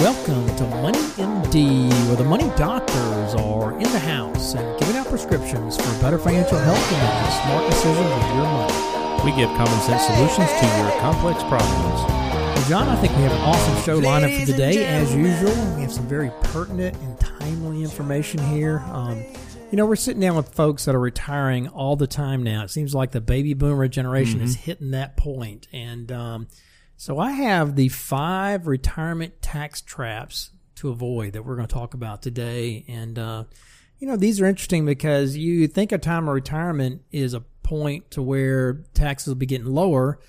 welcome to Money MD, where the money doctors are in the house and giving out prescriptions for better financial health and making smart decisions with your money. We give common sense solutions to your complex problems. Well, John, I think we have an awesome show lineup for today. As usual, we have some very pertinent and timely information here. Um, you know, we're sitting down with folks that are retiring all the time now. It seems like the baby boomer generation is hitting that point, and um, so I have the five retirement tax traps to avoid that we're going to talk about today. And, uh, you know, these are interesting because you think a time of retirement is a point to where taxes will be getting lower.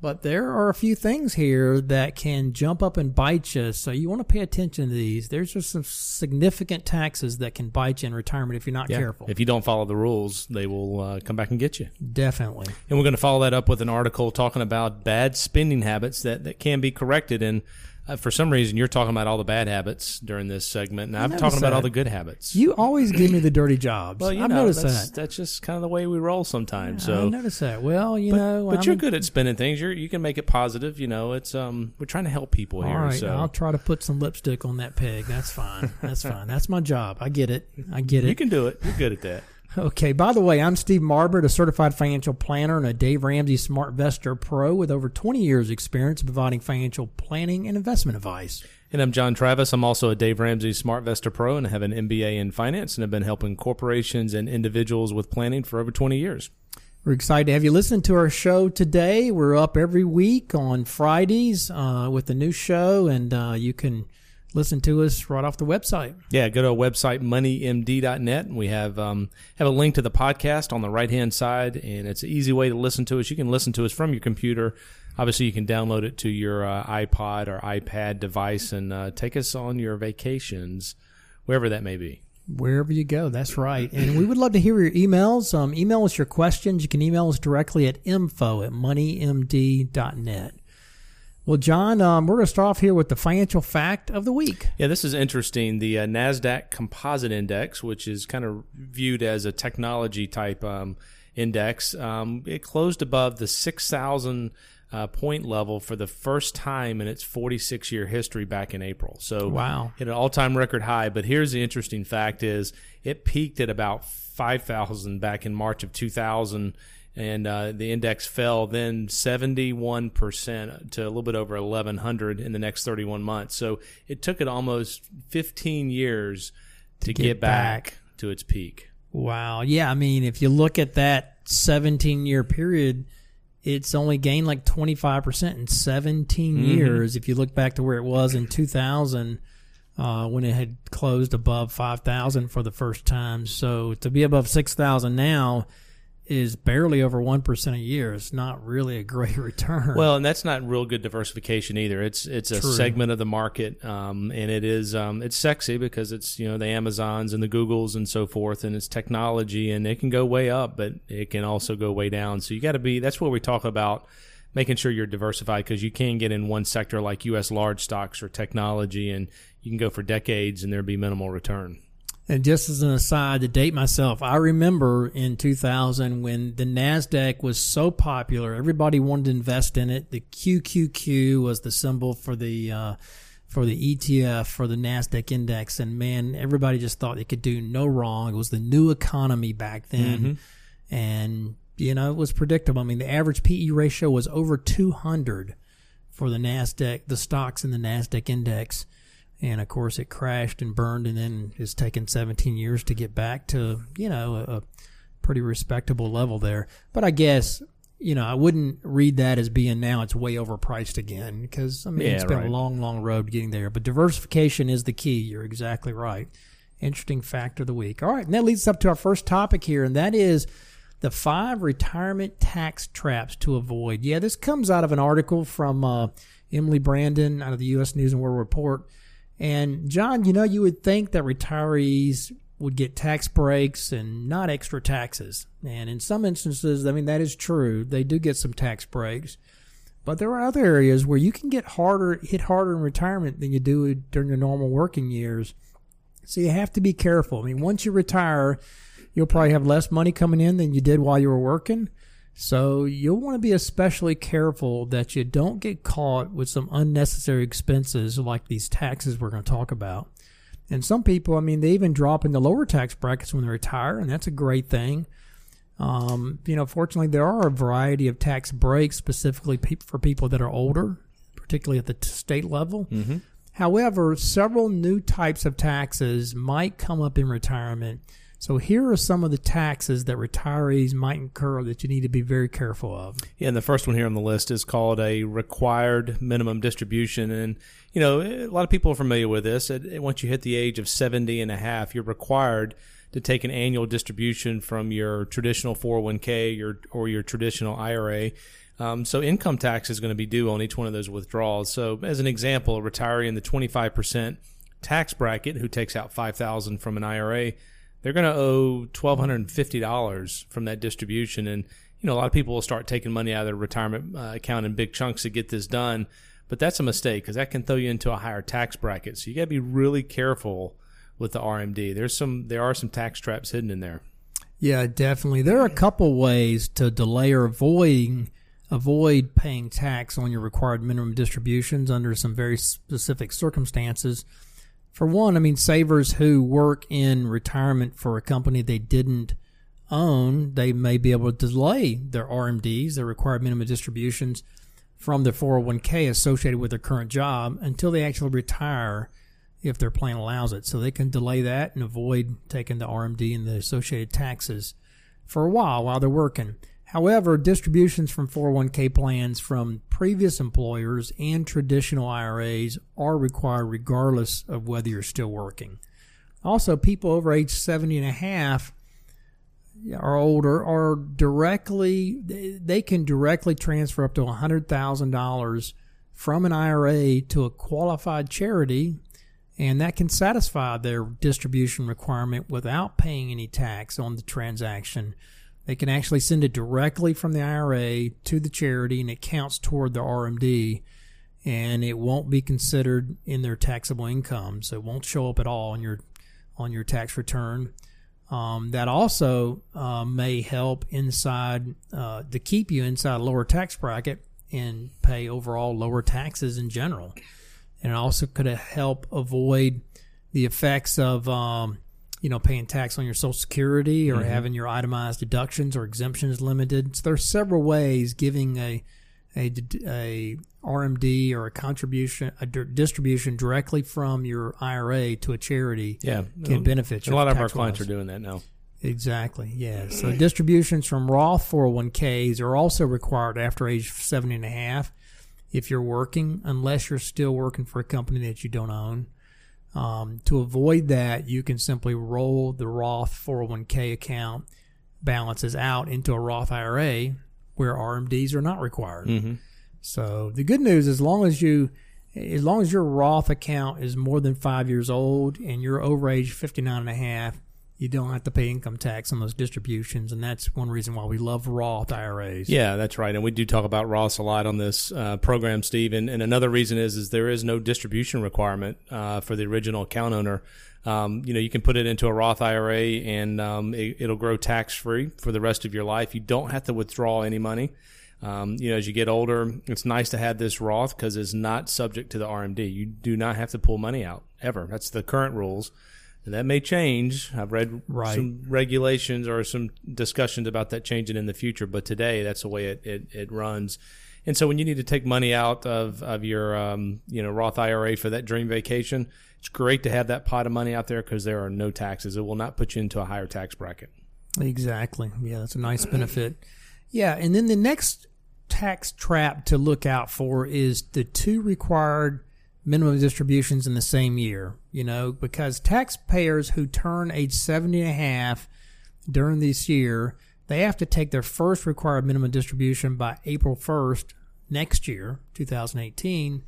But there are a few things here that can jump up and bite you. So you want to pay attention to these. There's just some significant taxes that can bite you in retirement if you're not careful. If you don't follow the rules, they will uh, come back and get you. Definitely. And we're going to follow that up with an article talking about bad spending habits that, that can be corrected. And uh, for some reason, you're talking about all the bad habits during this segment, and I'm talking about that. all the good habits. You always give me the dirty jobs. well, you I've know, noticed that's, that. that's just kind of the way we roll sometimes. I So, noticed that. Well, you but, know, but I'm you're good at spinning things. You're you can make it positive. You know, it's um we're trying to help people All here. right, so I'll try to put some lipstick on that pig. That's fine. That's fine. That's my job. I get it. I get it. you can do it. You're good at that. Okay. By the way, I'm Steve Marbert, a certified financial planner and a Dave Ramsey SmartVestor Pro with over 20 years experience providing financial planning and investment advice. And I'm John Travis. I'm also a Dave Ramsey Smart SmartVestor Pro and I have an MBA in finance and have been helping corporations and individuals with planning for over 20 years. We're excited to have you listen to our show today. We're up every week on Fridays uh, with a new show, and uh, you can listen to us right off the website. Yeah, go to our website moneymd.net and we have um, have a link to the podcast on the right hand side, and it's an easy way to listen to us. You can listen to us from your computer. Obviously, you can download it to your uh, iPod or iPad device and uh, take us on your vacations, wherever that may be. Wherever you go, that's right. And we would love to hear your emails. Um, email us your questions. You can email us directly at info at moneymd.net. Well, John, um, we're going to start off here with the financial fact of the week. Yeah, this is interesting. The uh, NASDAQ Composite Index, which is kind of viewed as a technology type um, index, um, it closed above the 6,000 uh, point level for the first time in its 46 year history back in April. So, Wow. hit an all time record high. But here's the interesting fact is it peaked at about 5,000 back in March of 2000 and uh, the index fell then 71% to a little bit over 1100 in the next 31 months. So it took it almost 15 years to, get get, back, back. to its peak. Wow. Yeah. I mean, if you look at that 17 year period, it's only gained like 25% in 17 years. If you look back to where it was in 2000, uh, when it had closed above 5,000 for the first time. So to be above 6,000 now is barely over 1% a year. It's not really a great return. Well, and that's not real good diversification either. It's it's a True. segment of the market, um, and it is um, it's sexy because it's you know the Amazons and the Googles and so forth, and it's technology, and it can go way up, but it can also go way down. So you got to be. That's what we talk about. Making sure you're diversified because you can get in one sector like U.S. large stocks or technology, and you can go for decades and there'd be minimal return. And just as an aside, to date myself, I remember in 2000 when the NASDAQ was so popular, everybody wanted to invest in it. The QQQ was the symbol for the, uh, for the ETF, for the NASDAQ index. And man, everybody just thought they could do no wrong. It was the new economy back then. And, you know, it was predictable. I mean, the average PE ratio was over 200 for the NASDAQ, the stocks in the NASDAQ index. And of course, it crashed and burned, and then it's taken 17 years to get back to you know a, pretty respectable level there. But I guess you know I wouldn't read that as being now it's way overpriced again because I mean Yeah, it's been a long, long road getting there. But diversification is the key. You're exactly right. Interesting fact of the week. All right, and that leads us up to our first topic here, and that is the five retirement tax traps to avoid. Yeah, this comes out of an article from uh, Emily Brandon out of the U.S. News and World Report. And John, you know, you would think that retirees would get tax breaks and not extra taxes. And in some instances, I mean, that is true. They do get some tax breaks. But there are other areas where you can get harder, hit harder in retirement than you do during your normal working years. So you have to be careful. I mean, once you retire, you'll probably have less money coming in than you did while you were working. So you'll want to be especially careful that you don't get caught with some unnecessary expenses like these taxes we're going to talk about. And some people, I mean, they even drop in the lower tax brackets when they retire, and that's a great thing. Um, you know, fortunately, there are a variety of tax breaks specifically pe- for people that are older, particularly at the t- state level. Mm-hmm. However, several new types of taxes might come up in retirement. So here are some of the taxes that retirees might incur that you need to be very careful of. Yeah, and the first one here on the list is called a required minimum distribution. And, you know, a lot of people are familiar with this. Once you hit the age of 70 and a half, you're required to take an annual distribution from your traditional 401k your, or your traditional IRA. Um, so income tax is going to be due on each one of those withdrawals. So as an example, a retiree in the 25% tax bracket who takes out 5000 from an IRA, they're going to owe $1,250 from that distribution. And, you know, a lot of people will start taking money out of their retirement uh, account in big chunks to get this done. But that's a mistake because that can throw you into a higher tax bracket. So you got to be really careful with the RMD. There's some there are some tax traps hidden in there. Yeah, definitely. There are a couple ways to delay or avoid avoid paying tax on your required minimum distributions under some very specific circumstances. For one, I mean savers who work in retirement for a company they didn't own, they may be able to delay their RMDs, their required minimum distributions from their 401k associated with their current job until they actually retire if their plan allows it. So they can delay that and avoid taking the RMD and the associated taxes for a while while they're working. However, distributions from 401k plans from previous employers and traditional IRAs are required regardless of whether you're still working. Also, people over age 70 and a half or older are directly, they can directly transfer up to $100,000 from an IRA to a qualified charity and that can satisfy their distribution requirement without paying any tax on the transaction. They can actually send it directly from the IRA to the charity and it counts toward the RMD and it won't be considered in their taxable income. So it won't show up at all on your on your tax return. Um, that also uh, may help inside uh, to keep you inside a lower tax bracket and pay overall lower taxes in general and it also could help avoid the effects of um, you know paying tax on your Social Security or mm-hmm. having your itemized deductions or exemptions limited. So there are several ways giving a a, a RMD or a contribution, a distribution directly from your IRA to a charity yeah. can benefit you. A lot of our clients are doing that now. Exactly. Yeah. So distributions from Roth 401ks are also required after age 70 and a half if you're working, unless you're still working for a company that you don't own. Um, to avoid that, you can simply roll the Roth 401k account balances out into a Roth IRA where RMDs are not required. Mm-hmm. So the good news, as long as you, as long as your Roth account is more than five years old and you're over age 59 and a half, you don't have to pay income tax on those distributions, and that's one reason why we love Roth IRAs. Yeah, that's right, and we do talk about Roths a lot on this uh, program, Steve. And, and, another reason is is there is no distribution requirement uh, for the original account owner. Um, you know, you can put it into a Roth IRA, and um, it, will grow tax free for the rest of your life. You don't have to withdraw any money. Um, you know, as you get older, it's nice to have this Roth because it's not subject to the RMD. You do not have to pull money out ever. That's the current rules and that may change. I've read right. some regulations or some discussions about that changing in the future, but today that's the way it, it, it runs. And so when you need to take money out of, of your um, you know Roth IRA for that dream vacation, it's great to have that pot of money out there because there are no taxes. It will not put you into a higher tax bracket. Exactly. Yeah, that's a nice benefit. Yeah, and then the next tax trap to look out for is the two required minimum distributions in the same year, you know, because taxpayers who turn age 70 and a half during this year, they have to take their first required minimum distribution by April 1st next year, 2018.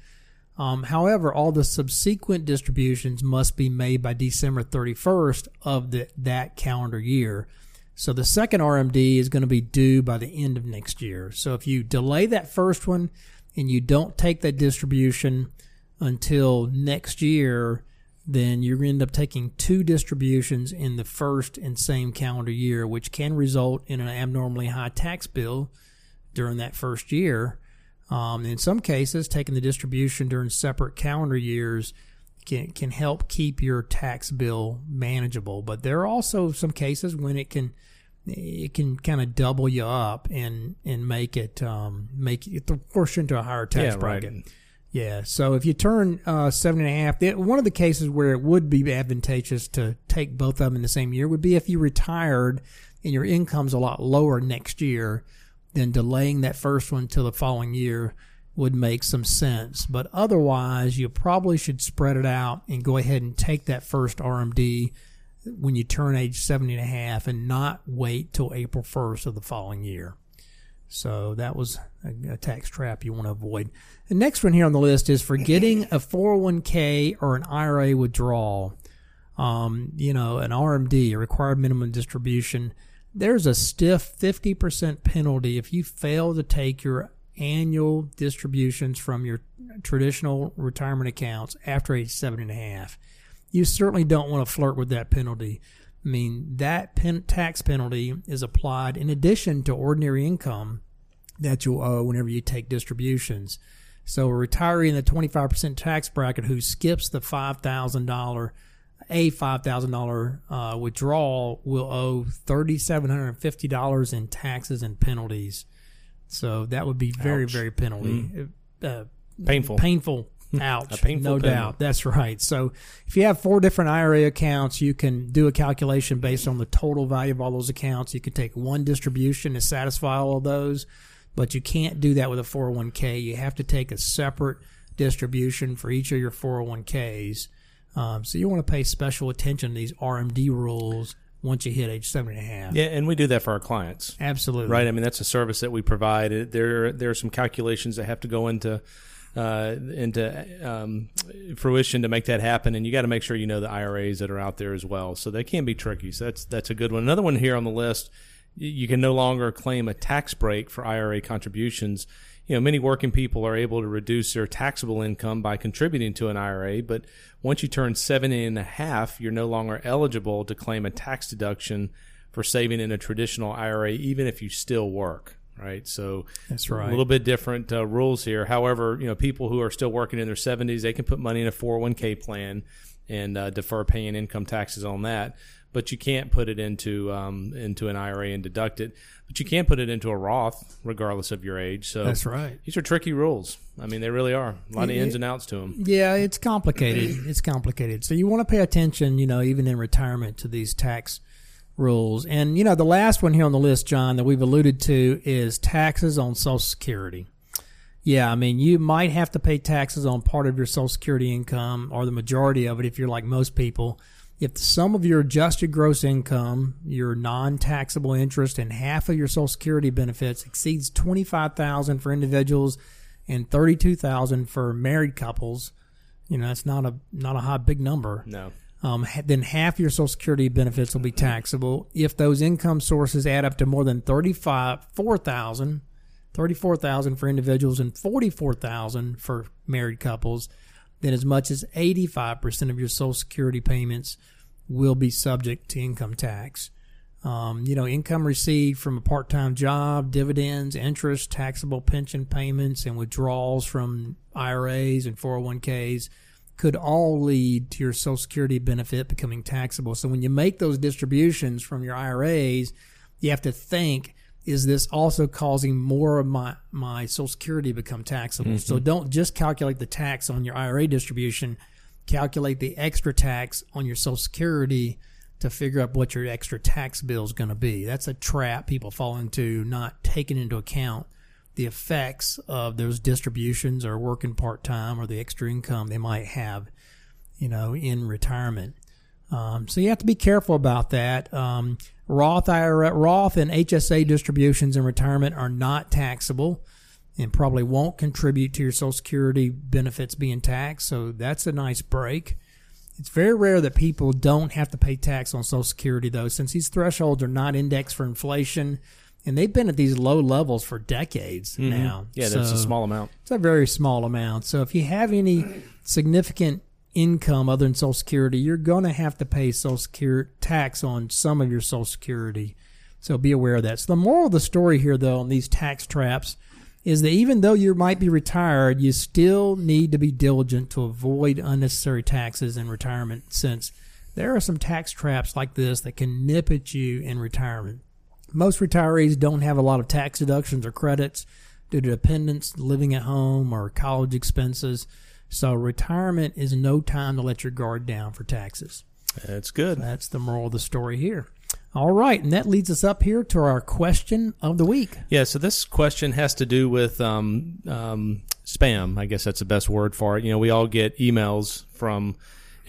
Um, however, all the subsequent distributions must be made by December 31st of the, that calendar year. So the second RMD is going to be due by the end of next year. So if you delay that first one and you don't take that distribution until next year, then you end up taking two distributions in the first and same calendar year, which can result in an abnormally high tax bill during that first year. Um, in some cases, taking the distribution during separate calendar years can can help keep your tax bill manageable. But there are also some cases when it can it can kind of double you up and and make it um, make it force you into a higher tax Yeah, bracket. right. Yeah. So if you turn uh, seven and a half, one of the cases where it would be advantageous to take both of them in the same year would be if you retired and your income's a lot lower next year. Then delaying that first one till the following year would make some sense. But otherwise, you probably should spread it out and go ahead and take that first RMD when you turn age 70 and a half and not wait till April 1st of the following year. So that was a, tax trap you want to avoid. The next one here on the list is for getting a 401k or an IRA withdrawal. Um, you know, an RMD, a required minimum distribution. There's a stiff 50% penalty if you fail to take your annual distributions from your traditional retirement accounts after age seven and a half. You certainly don't want to flirt with that penalty. I mean, that pen, tax penalty is applied in addition to ordinary income that you'll owe whenever you take distributions. So a retiree in the 25% tax bracket who skips the $5,000, a $5,000 uh, withdrawal will owe $3,750 in taxes and penalties. So that would be very, Ouch. very penalty. Uh, Painful. painful. Ouch. A painful no doubt. That's right. So if you have four different IRA accounts, you can do a calculation based on the total value of all those accounts. You can take one distribution to satisfy all of those, but you can't do that with a 401k. You have to take a separate distribution for each of your 401ks. Um, so you want to pay special attention to these RMD rules once you hit age seven and a half. Yeah, and we do that for our clients. Absolutely. Right. I mean, that's a service that we provide. There, there are some calculations that have to go into uh, into um, fruition to make that happen, and you got to make sure you know the IRAs that are out there as well. So they can be tricky. So that's that's a good one. Another one here on the list. You can no longer claim a tax break for IRA contributions. You know, many working people are able to reduce their taxable income by contributing to an IRA, but once you turn 70 and a half, you're no longer eligible to claim a tax deduction for saving in a traditional IRA, even if you still work. Right, so That's right. a little bit different uh, rules here. However, you know, people who are still working in their 70s, they can put money in a 401k plan and uh, defer paying income taxes on that. But you can't put it into um, into an IRA and deduct it. But you can put it into a Roth, regardless of your age. So That's right. these are tricky rules. I mean, they really are. A lot of ins and outs to them. Yeah, it's complicated. it's complicated. So you want to pay attention, you know, even in retirement to these tax rules. And you know, the last one here on the list, John, that we've alluded to is taxes on Social Security. Yeah, I mean, you might have to pay taxes on part of your Social Security income or the majority of it if you're like most people. If sum of your adjusted gross income, your non-taxable interest, and half of your Social Security benefits exceeds twenty-five thousand for individuals and thirty-two thousand for married couples, you know that's not a not a high big number. No. Um, then half your Social Security benefits will be taxable. If those income sources add up to more than thirty-five four thousand, thirty-four thousand for individuals and forty-four thousand for married couples, then as much as eighty-five percent of your Social Security payments will be subject to income tax. Um, you know, income received from a part-time job, dividends, interest, taxable pension payments, and withdrawals from IRAs and 401ks could all lead to your Social Security benefit becoming taxable. So when you make those distributions from your IRAs, you have to think, is this also causing more of my, my Social Security to become taxable? So mm-hmm. don't just calculate the tax on your IRA distribution, calculate the extra tax on your Social Security to figure out what your extra tax bill is going to be. That's a trap people fall into, not taking into account the effects of those distributions or working part time or the extra income they might have, you know, in retirement. Um, so you have to be careful about that. Um, Roth IRA, Roth and HSA distributions in retirement are not taxable and probably won't contribute to your Social Security benefits being taxed. So that's a nice break. It's very rare that people don't have to pay tax on Social Security, though, since these thresholds are not indexed for inflation, and they've been at these low levels for decades mm-hmm. now. Yeah, that's a small amount. It's a very small amount. So if you have any significant income other than Social Security, you're going to have to pay Social Security tax on some of your Social Security. So be aware of that. So the moral of the story here, though, on these tax traps is that even though you might be retired, you still need to be diligent to avoid unnecessary taxes in retirement since there are some tax traps like this that can nip at you in retirement. Most retirees don't have a lot of tax deductions or credits due to dependents, living at home, or college expenses. So retirement is no time to let your guard down for taxes. That's good. That's the moral of the story here. All right, and that leads us up here to our question of the week. Yeah, so this question has to do with um, um, spam. I guess that's the best word for it. You know, we all get emails from.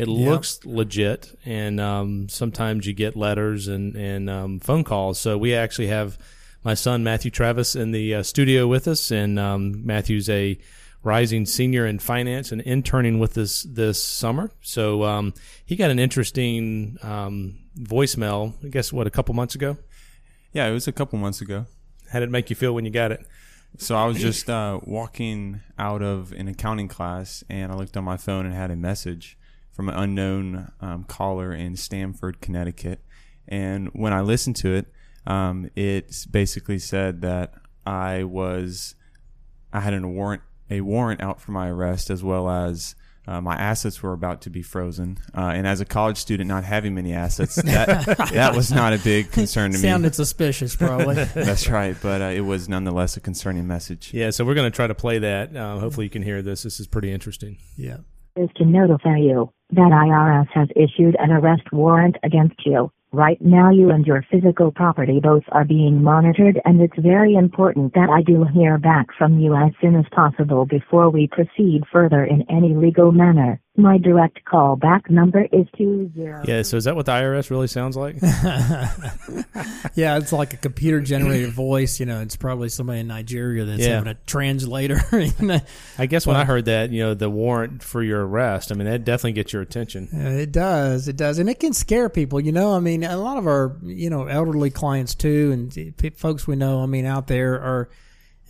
It looks legit, and um, sometimes you get letters and and um, phone calls. So we actually have my son Matthew Travis in the uh, studio with us, and um, Matthew's a rising senior in finance and interning with us this summer. So um, he got an interesting um, voicemail. I guess what a couple months ago. Yeah, it was a couple months ago. How did it make you feel when you got it? So I was just uh, walking out of an accounting class, and I looked on my phone and had a message from an unknown um, caller in Stamford, Connecticut. And when I listened to it, um, it basically said that I was I had a warrant a warrant out for my arrest as well as uh, my assets were about to be frozen, uh, and as a college student, not having many assets, that that was not a big concern to me. Sounded suspicious, probably. That's right, but uh, it was nonetheless a concerning message. Yeah, so we're going to try to play that. Uh, hopefully, you can hear this. This is pretty interesting. yeah. Is to notify you that IRS has issued an arrest warrant against you. Right now you and your physical property both are being monitored and it's very important that I do hear back from you as soon as possible before we proceed further in any legal manner. My direct callback number is 20. Yeah, so is that what the IRS really sounds like? yeah, it's like a computer generated voice. You know, it's probably somebody in Nigeria that's Yeah. having a translator. I guess when I heard that, you know, the warrant for your arrest, I mean, that definitely gets your attention. It does. It does, and it can scare people. You know, I mean, a lot of our you know elderly clients too, and folks we know. I mean, out there are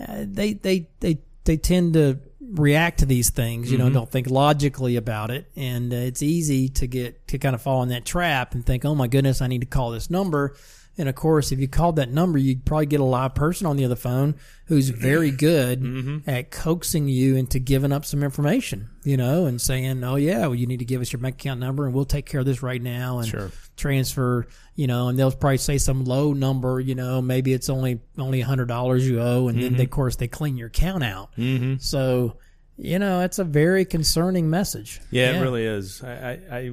uh, they they they they tend to react to these things. You know, don't think logically about it, and uh, it's easy to get to kind of fall in that trap and think, oh my goodness, I need to call this number. And of course, if you called that number, you'd probably get a live person on the other phone who's very good at coaxing you into giving up some information, you know, and saying, "Oh yeah, well, you need to give us your bank account number, and we'll take care of this right now." And Sure. transfer, you know, and they'll probably say some low number, you know, maybe it's only only a hundred dollars you owe, and then they, of course they clean your account out. Mm-hmm. So, you know, it's a very concerning message. Yeah, it really is. I, I, I,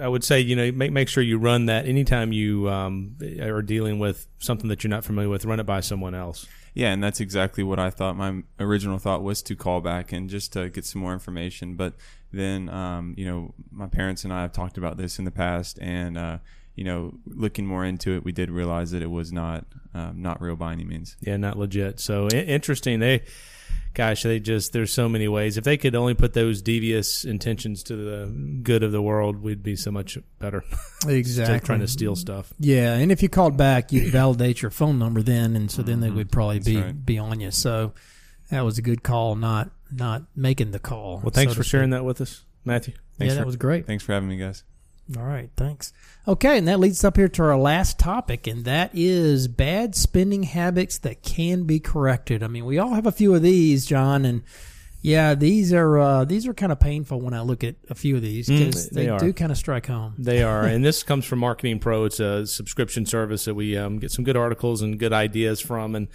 I would say, you know, make make sure you run that anytime you um, are dealing with something that you're not familiar with. Run it by someone else. Yeah, and that's exactly what I thought. My original thought was to call back and just to get some more information. But then, um, you know, my parents and I have talked about this in the past, and uh, you know, looking more into it, we did realize that it was not um, not real by any means. Yeah, not legit. So i- interesting. They, gosh, they just there's so many ways. If they could only put those devious intentions to the good of the world, we'd be so much better. Exactly. trying to steal stuff. Yeah, and if you called back, you'd validate your phone number then, and so then they mm-hmm. would probably be right. be on you. So that was a good call, not not making the call. Well, thanks so for sharing that with us, Matthew. Thanks yeah, that was great. Thanks for having me, guys. All right, thanks. Okay, and that leads us up here to our last topic, and that is bad spending habits that can be corrected. I mean, we all have a few of these, John, and yeah, these are uh, these are kind of painful when I look at a few of these because Mm, they they, do kind of strike home. They are, and this comes from Marketing Pro. It's a subscription service that we um, get some good articles and good ideas from, and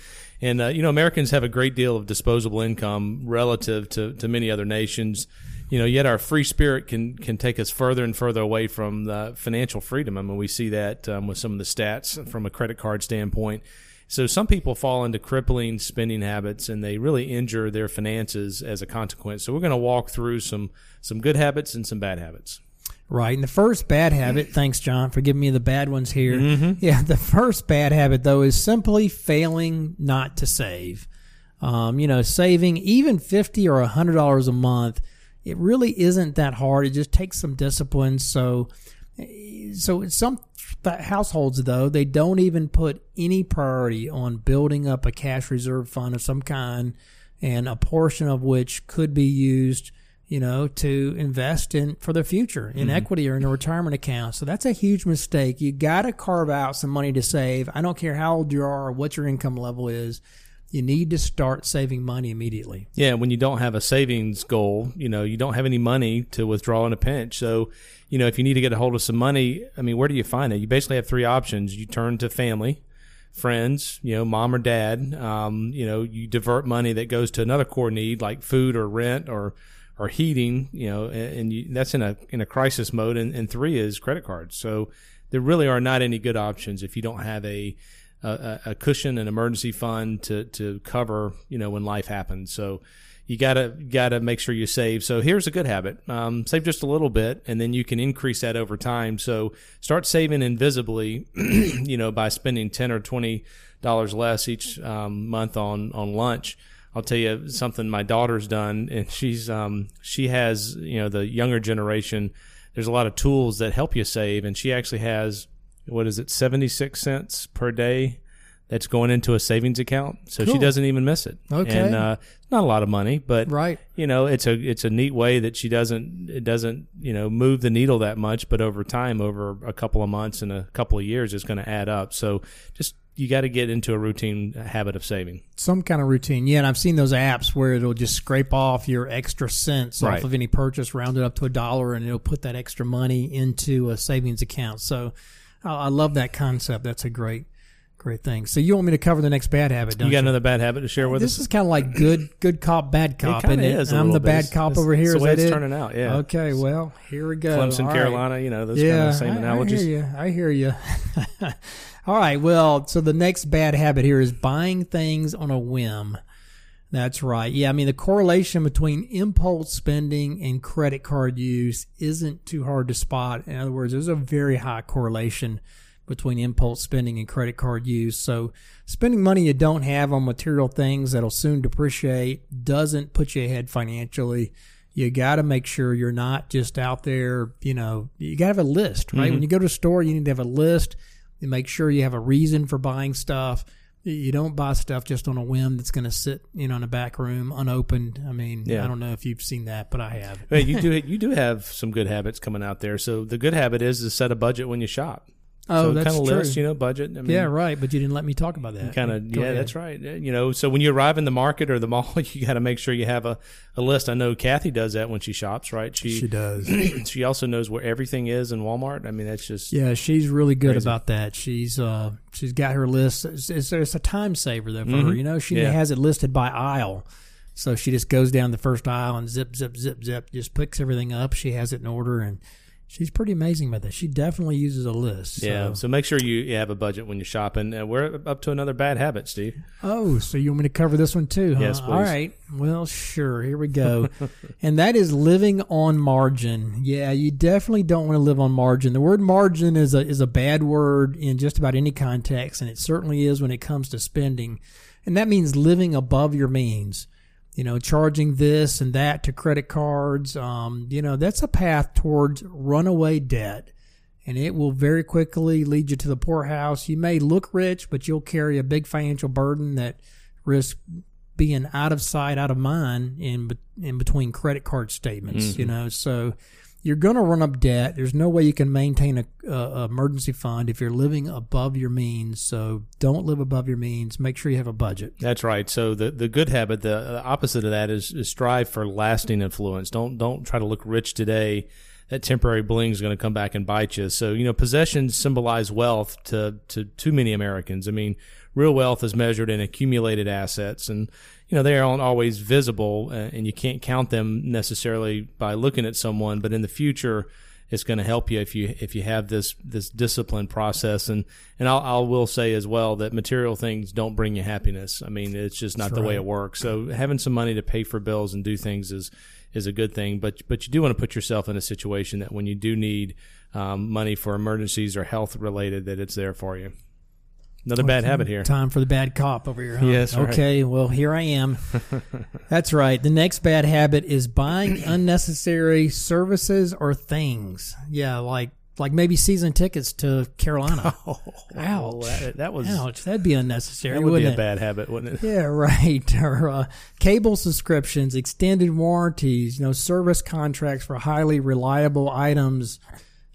and uh, you know Americans have a great deal of disposable income relative to, to many other nations. You know, yet our free spirit can can take us further and further away from the financial freedom. I mean, we see that um, with some of the stats from a credit card standpoint. So some people fall into crippling spending habits, and they really injure their finances as a consequence. So we're going to walk through some some good habits and some bad habits. Right. And the first bad habit, thanks, John, for giving me the bad ones here. Mm-hmm. Yeah, the first bad habit, though, is simply failing not to save. Um, you know, saving even 50 or $100 a month, it really isn't that hard. It just takes some discipline. So, so some households, though, they don't even put any priority on building up a cash reserve fund of some kind, and a portion of which could be used you know, to invest in for the future in mm-hmm. equity or in a retirement account. So that's a huge mistake. You got to carve out some money to save. I don't care how old you are or what your income level is. You need to start saving money immediately. Yeah, when you don't have a savings goal, you know, you don't have any money to withdraw in a pinch. So, you know, if you need to get a hold of some money, I mean, where do you find it? You basically have three options. You turn to family, friends, you know, mom or dad. Um, you know, you divert money that goes to another core need like food or rent or or heating. You know, and, and you, that's in a in a crisis mode. And, and three is credit cards. So there really are not any good options if you don't have a a, a cushion, an emergency fund to to cover, you know, when life happens. So you gotta gotta make sure you save. So here's a good habit: um, save just a little bit, and then you can increase that over time. So start saving invisibly, you know, by spending ten or twenty dollars less each um, month on on lunch. I'll tell you something my daughter's done, and she's um, she has you know the younger generation. There's a lot of tools that help you save, and she actually has what is it, 76 cents per day that's going into a savings account. So she doesn't even miss it. Okay. And uh, not a lot of money, but Right. you know, it's a it's a neat way that she doesn't it doesn't, you know, move the needle that much, but over time over a couple of months and a couple of years it's going to add up. So just you got to get into a routine habit of saving. Some kind of routine. Yeah, and I've seen those apps where it'll just scrape off your extra cents Right. off of any purchase, round it up to a dollar, and it'll put that extra money into a savings account. So I I love that concept. That's a great, great thing. So you want me to cover the next bad habit, don't you you? got another bad habit to share with this us? This is kind of like good, good cop, bad cop, It is. I'm the bit. bad cop it's- over here. it's the way it's it? turning out, yeah. Okay, well, here we go. Clemson, All right. Carolina, you know, those yeah, kind of same I- analogies. I hear you. I hear you. All right. Well, so the next bad habit here is buying things on a whim. That's right. Yeah, I mean the correlation between impulse spending and credit card use isn't too hard to spot. In other words, there's a very high correlation between impulse spending and credit card use. So spending money you don't have on material things that'll soon depreciate doesn't put you ahead financially. You got to make sure you're not just out there, you know, you got to have a list, right? Mm-hmm. When you go to a store, you need to have a list. You make sure you have a reason for buying stuff. You don't buy stuff just on a whim that's going to sit, you know, in a back room unopened. I mean, Yeah. I don't know if you've seen that, but I have. Hey, you do you do have some good habits coming out there. So the good habit is to set a budget when you shop. Oh, so that's kind of true. list, you know, budget. I mean, yeah, right. But you didn't let me talk about that. kind of yeah ahead. that's right you know so when you arrive in the market or the mall you got to make sure you have a, a list i know kathy does that when she shops right she She does. she also knows where everything is in walmart i mean that's just Yeah, she's really good Crazy. about that. She's uh she's got her list. It's, it's, it's a time saver though for her. Mhm. You know, she Yeah. has it listed by aisle, so she just goes down the first aisle and zip, zip, zip, zip, just picks everything up. She has it in order, and she's pretty amazing about that. She definitely uses a list. So. yeah so make sure you, you have a budget when you're shopping uh, we're up to another bad habit steve Oh, so you want me to cover this one too? Huh? Yes, please. right. Well, sure. Here we go. and that is living on margin. Yeah, you definitely don't want to live on margin. The word margin is a is a bad word in just about any context, and it certainly is when it comes to spending. And that means living above your means. You know, charging this and that to credit cards. Um, you know, that's a path towards runaway debt and it will very quickly lead you to the poorhouse. You may look rich, but you'll carry a big financial burden that risks being out of sight, out of mind in in between credit card statements. You know, so you're going to run up debt. There's no way you can maintain a, a, emergency fund if you're living above your means. So don't live above your means. Make sure you have a budget. that's right so the, the good habit the, the opposite of that is, is strive for lasting influence don't don't try to look rich today that temporary bling is going to come back and bite you. So, you know, possessions symbolize wealth to, to too many Americans. I mean, real wealth is measured in accumulated assets and, you know, they aren't always visible uh, and you can't count them necessarily by looking at someone, but in the future, it's going to help you if you if you have this this discipline process and and I'll, I will say as well that material things don't bring you happiness. I mean, it's just not the way it works. So having some money to pay for bills and do things is is a good thing, but but you do want to put yourself in a situation that when you do need um, money for emergencies or health related, that it's there for you. Another bad habit here. Time for the bad cop over here. Huh? Yes, right. Okay. Well, here I am. That's right. The next bad habit is buying unnecessary services or things. Yeah, like like maybe season tickets to Carolina. Oh, Ouch. that, that was Ouch, that'd be unnecessary. that would be a it? bad habit, wouldn't it? Yeah, right. Or uh, cable subscriptions, extended warranties, you know, service contracts for highly reliable items,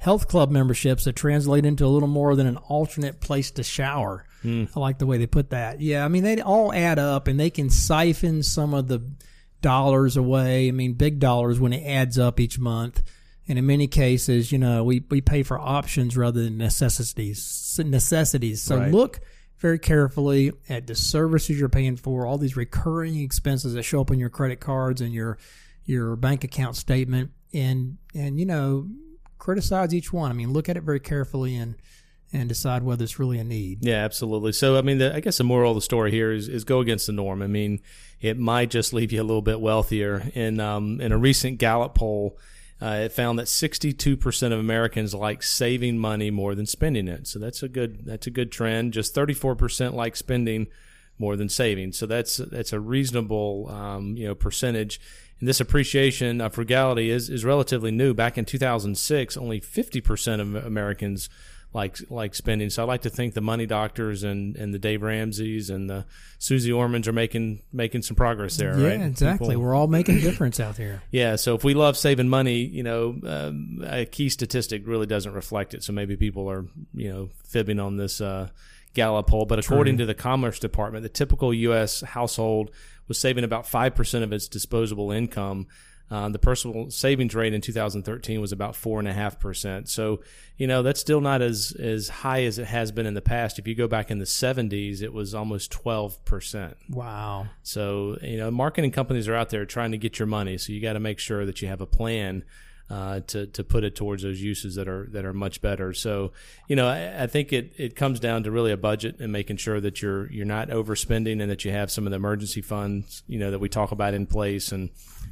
health club memberships that translate into a little more than an alternate place to shower. Hmm. I like the way they put that. Yeah, I mean, they all add up and they can siphon some of the dollars away. I mean, big dollars when it adds up each month. And in many cases, you know, we, we pay for options rather than necessities. Necessities. So Right. look very carefully at the services you're paying for, all these recurring expenses that show up on your credit cards and your your bank account statement, and and you know, criticize each one. I mean, look at it very carefully and and decide whether it's really a need. Yeah, absolutely. So, I mean, the, I guess the moral of the story here is, is go against the norm. I mean, it might just leave you a little bit wealthier. In um, in a recent Gallup poll, uh, it found that 62% of Americans like saving money more than spending it. So that's a good that's a good trend. Just 34% like spending more than saving. So that's that's a reasonable um, you know percentage. And this appreciation of frugality is is relatively new. Back in 2006, only 50% of Americans like like spending. So I like to think the money doctors and, and the Dave Ramseys and the Suze Ormans are making making some progress there. Yeah, right? exactly. People- We're all making a difference out there. yeah. So if we love saving money, you know, um, a key statistic really doesn't reflect it. So maybe people are you know fibbing on this uh, Gallup poll. But according to the Commerce Department, the typical U.S. household was saving about five percent of its disposable income. Uh, the personal savings rate in 2013 was about four and a half percent. So, you know, that's still not as as high as it has been in the past. If you go back in the 70s, it was almost 12 percent. Wow. So, you know, marketing companies are out there trying to get your money. So you got to make sure that you have a plan uh, to to put it towards those uses that are that are much better. So, you know, I, I think it, it comes down to really a budget and making sure that you're you're not overspending and that you have some of the emergency funds, you know, that we talk about in place and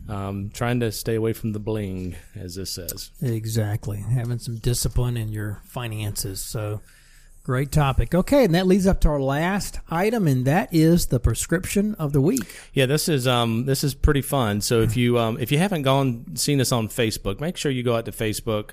um, trying to stay away from the bling, as this says. Exactly. Having some discipline in your finances. So, great topic. Okay, and that leads up to our last item, and that is the prescription of the week. Yeah, this is um this is pretty fun. So if you um if you haven't gone seen us on Facebook, make sure you go out to Facebook,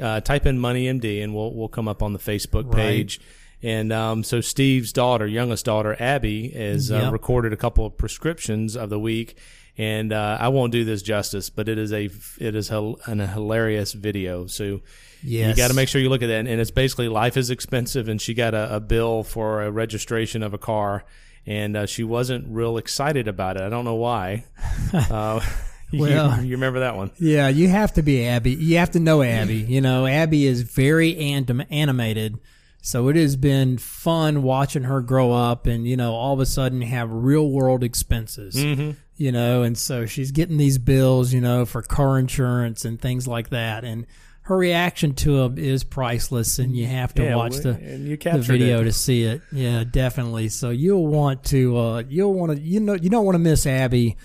uh, type in Money MD, and we'll we'll come up on the Facebook Right. And um, so Steve's daughter, youngest daughter, Abby, has uh, recorded a couple of prescriptions of the week. And uh, I won't do this justice, but it is a it is an, a hilarious video. So Yes. you got to make sure you look at that. And it's basically life is expensive, and she got a, a bill for a registration of a car, and uh, she wasn't real excited about it. I don't know why. uh, you- Well- you, remember that one? Yeah, you have to be Abby. You have to know Abby. You know, Abby is very anim- animated. So it has been fun watching her grow up and, you know, all of a sudden have real world expenses. Mm-hmm. You know, and so she's getting these bills, you know, for car insurance and things like that. And her reaction to them is priceless, and you have to Yeah, watch the, and you the video it. to see it. Yeah, definitely. So you'll want to, uh, you'll want to, you know, you don't want to miss Abby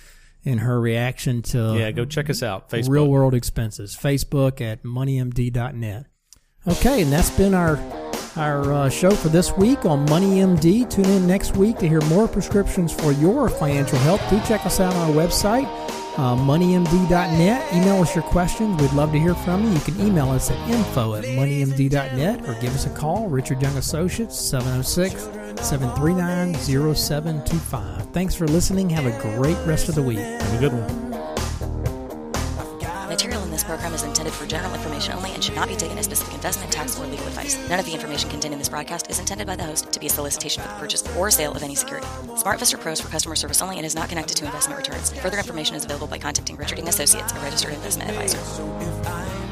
and her reaction to Yeah, go check us out. Facebook. real world expenses. Facebook at moneymd.net. Okay, and that's been our our uh, show for this week on Money MD. Tune in next week to hear more prescriptions for your financial health. Do check us out on our website, uh, moneymd.net. Email us your questions. We'd love to hear from you. You can email us at info at moneymd.net or give us a call, Richard Young Associates, 706 739 0725. Thanks for listening. Have a great rest of the week. Have a good one. Program is intended for general information only and should not be taken as specific investment, tax, or legal advice. None of the information contained in this broadcast is intended by the host to be a solicitation for the purchase or sale of any security. SmartVestor Pro is for customer service only and is not connected to investment returns. Further information is available by contacting Richard Associates, a registered investment advisor.